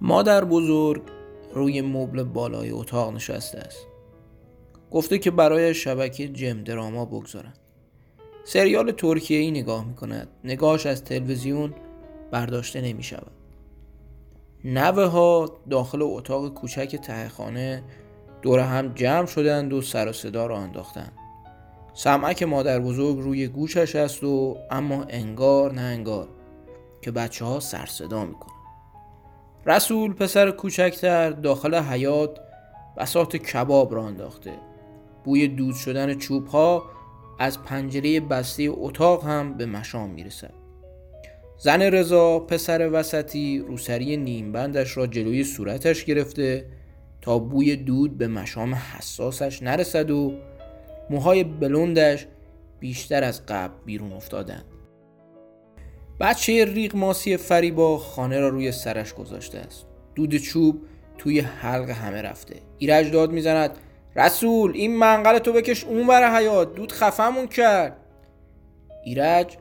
مادر بزرگ روی مبل بالای اتاق نشسته است. گفته که برای شبکه جم دراما بگذارن سریال ترکیه ای نگاه می کند نگاهش از تلویزیون برداشته نمی شود نوه ها داخل اتاق کوچک ته خانه دور هم جمع شدند و سر و صدا را انداختند. سمعک مادر بزرگ روی گوشش است و اما انگار نه انگار که بچه ها سر صدا می‌کنن رسول پسر کوچکتر داخل حیات بسات کباب را انداخته. بوی دود شدن چوب ها از پنجره بسته اتاق هم به مشام می‌رسد. زن رضا پسر وسطی روسری نیمبندش را جلوی صورتش گرفته تا بوی دود به مشام حساسش نرسد و موهای بلندش بیشتر از قبل بیرون افتادند. بچه ریق ماسی فریبا خانه را روی سرش گذاشته است. دود چوب توی حلق همه رفته. ایرج داد می‌زند رسول این منقل تو بکش اون بر حیات دود خفمون کرد. ایرج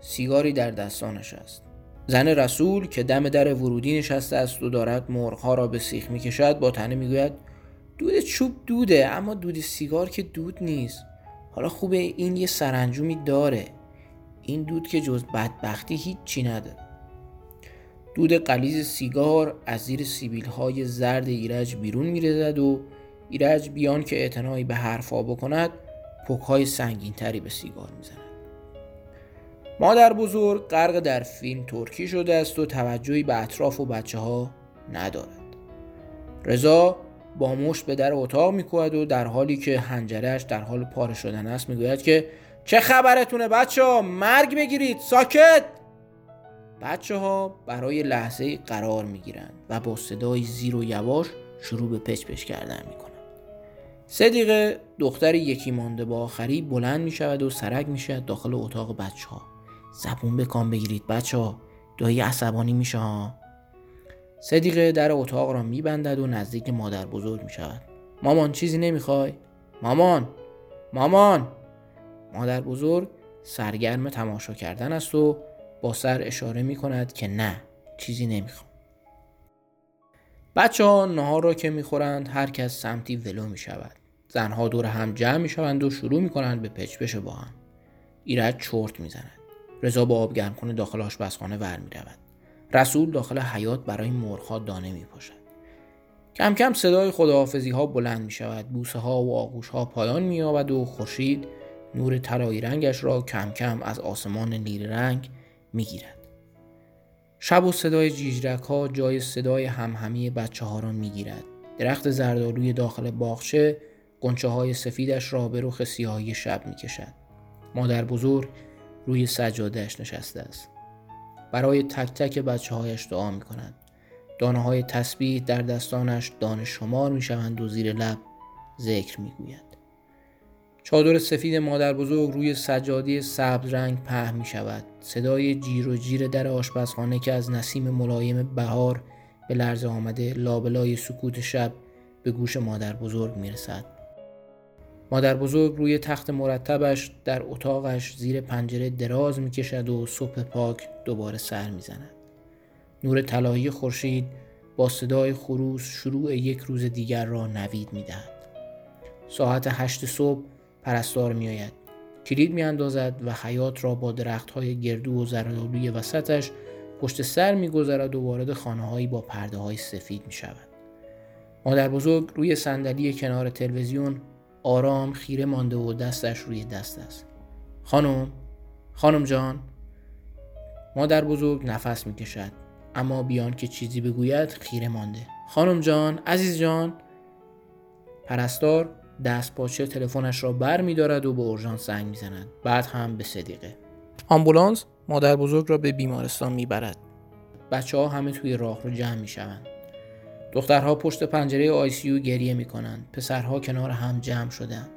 سیگاری در دستانش است زن رسول که دم در ورودی نشسته است و دارد مرغها را به سیخ می‌کشد با تنه می‌گوید دود چوب دوده اما دود سیگار که دود نیست. حالا خوبه این یه سرانجومی داره. این دود که جز بدبختی هیچی نداره. دود قلیز سیگار از زیر سیبیل های زرد ایرج بیرون میرزد و ایرج بیان که اعتنایی به حرفا بکند پک های سنگین تری به سیگار می‌زند. مادر بزرگ غرق در فیلم ترکی شده است و توجهی به اطراف و بچه ها ندارد. رضا با مشت به در اتاق میکوید و در حالی که هنجرهش در حال پاره شدن است می‌گوید که چه خبرتونه بچه ها؟ مرگ بگیرید ساکت! بچه ها برای لحظه قرار می‌گیرند و با صدای زیر و یواش شروع به پچ پچ کردن می‌کنند صدیقه دختر یکی مانده با آخری بلند می شود و سرک می داخل اتاق بچه ها. زبون بکام بگیرید بچه ها. دایی عصبانی میشه ها. صدیقه در اتاق را میبندد و نزدیک مادر بزرگ می شود مامان چیزی نمی‌خوای؟ مامان! مامان! مادر بزرگ سرگرم تماشا کردن است و با سر اشاره می کند که نه چیزی نمی‌خوام بچه ها نهار را که می‌خورند هر کس سمتی ولو می شود. زنها دور هم جمع می شوند و شروع می کنند به پچ با هم. ایرج چرت می زند. رضا با آب گرم کنه داخل آشپزخانه ور می رود. رسول داخل حیات برای مرغها دانه می پاشد. کم کم صدای خداحافظی ها بلند می شود. بوسه ها و آغوش ها پایان می و خورشید نور طلایی رنگش را کم کم از آسمان نیل رنگ می گیرد. شب و صدای جیجرک ها جای صدای همهمی بچه ها را می گیرد. درخت زردالوی داخل باغچه گنچه های سفیدش را به رخ سیاهی شب می کشد. مادر بزرگ روی سجادهش نشسته است. برای تک تک بچه هایش دعا می کند. دانه های تسبیح در دستانش دانه شمار می شوند و زیر لب ذکر می گوید. چادر سفید مادر بزرگ روی سجادی سبز رنگ په می شود. صدای جیر و جیر در آشپزخانه که از نسیم ملایم بهار به لرزه آمده لابلای سکوت شب به گوش مادر بزرگ می رسد. مادر بزرگ روی تخت مرتبش در اتاقش زیر پنجره دراز می کشد و صبح پاک دوباره سر می زند. نور طلایی خورشید با صدای خروس شروع یک روز دیگر را نوید می دهد. ساعت هشت صبح پرستار می آید. کلید می اندازد و حیات را با درخت های گردو و زردالوی وسطش پشت سر می گذرد و وارد خانه هایی با پرده های سفید می شود. مادر بزرگ روی صندلی کنار تلویزیون آرام خیره مانده و دستش روی دست است. خانم خانم جان مادر بزرگ نفس می کشد اما بیان که چیزی بگوید خیره مانده خانم جان عزیز جان پرستار دست پاچه تلفنش را بر می دارد و به اورژانس زنگ می زند. بعد هم به صدیقه آمبولانس مادر بزرگ را به بیمارستان می برد. بچه ها همه توی راه رو جمع می شوند. دخترها پشت پنجره آیسیو گریه می کنند. پسرها کنار هم جمع شدند.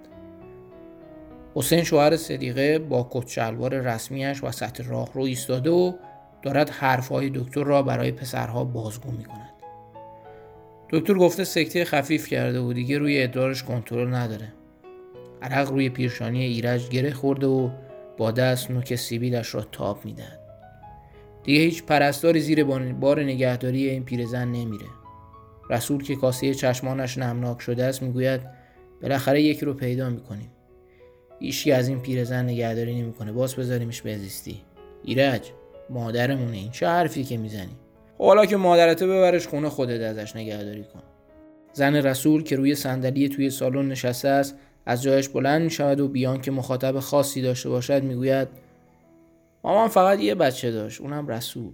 حسین شوهر صدیقه با کت شلوار رسمیش وسط راه رو ایستاده و دارد حرفهای دکتر را برای پسرها بازگو می کند. دکتر گفته سکته خفیف کرده و دیگه روی ادرارش کنترل نداره. عرق روی پیرشانی ایرج گره خورده و با دست نوک سیبیلش را تاب می‌دهد. دیگه هیچ پرستاری زیر بار نگهداری این پیرزن نمیره. رسول که کاسه چشمانش نمناک شده است می‌گوید بالاخره یکی رو پیدا می‌کنیم. ایشی از این پیرزن نگهداری نمی‌کنه. باز بذاریمش بزیستی ایرج مادرمونه این. چه حرفی که می‌زنی؟ حالا که مادرته ببرش خونه خودت ازش نگهداری کن. زن رسول که روی صندلی توی سالن نشسته است از جایش بلند می شود و بیان که مخاطب خاصی داشته باشد می‌گوید مامان فقط یه بچه داشت اونم رسول.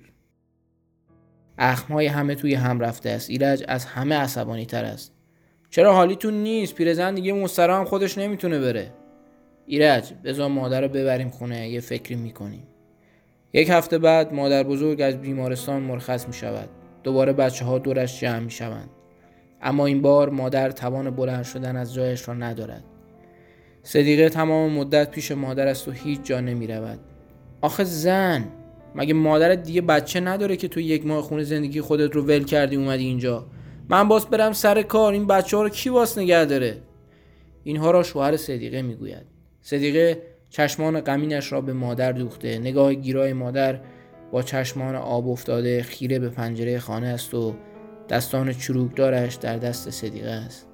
اخمهای همه توی هم رفته است. ایرج از همه عصبانی تر است. چرا حالیتون نیست؟ پیرزن دیگه مسترا هم خودش نمی‌تونه بره. ایرج بذار مادر رو ببریم خونه یه فکری می‌کنیم. یک هفته بعد مادر بزرگ از بیمارستان مرخص می شود دوباره بچه ها دورش جمع می شوند اما این بار مادر توان بلند شدن از جایش را ندارد. صدیقه تمام مدت پیش مادر است و هیچ جا نمی رود آخه زن! مگه مادرت دیگه بچه نداره که تو یک ماه خونه زندگی خودت رو ول کردی اومدی اینجا؟ من باز برم سر کار این بچه ها رو کی باس نگه داره؟ اینها را شوهر صدیقه می‌گوید. صدیقه چشمان غمینش را به مادر دوخته. نگاه گیرای مادر با چشمان آب افتاده خیره به پنجره خانه است و دستان چروکدارش در دست صدیقه است.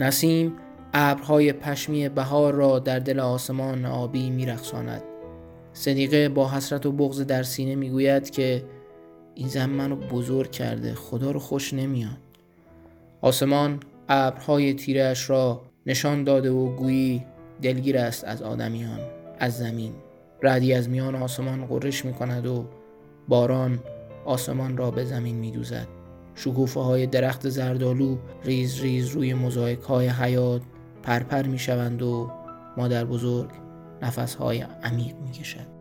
نسیم ابرهای پشمی بهار را در دل آسمان آبی میرخصاند صدیقه با حسرت و بغض در سینه می‌گوید که این زن منو بزرگ کرده خدا رو خوش نمیاد. آسمان ابرهای تیرش را نشان داده و گویی دلگیر است از آدمیان از زمین. رعدی از میان آسمان قرش می کند و باران آسمان را به زمین می دوزد شکوفه های درخت زردالو ریز ریز روی مزایک های حیات پرپر می شوند و مادر بزرگ نفس های عمیق می کشد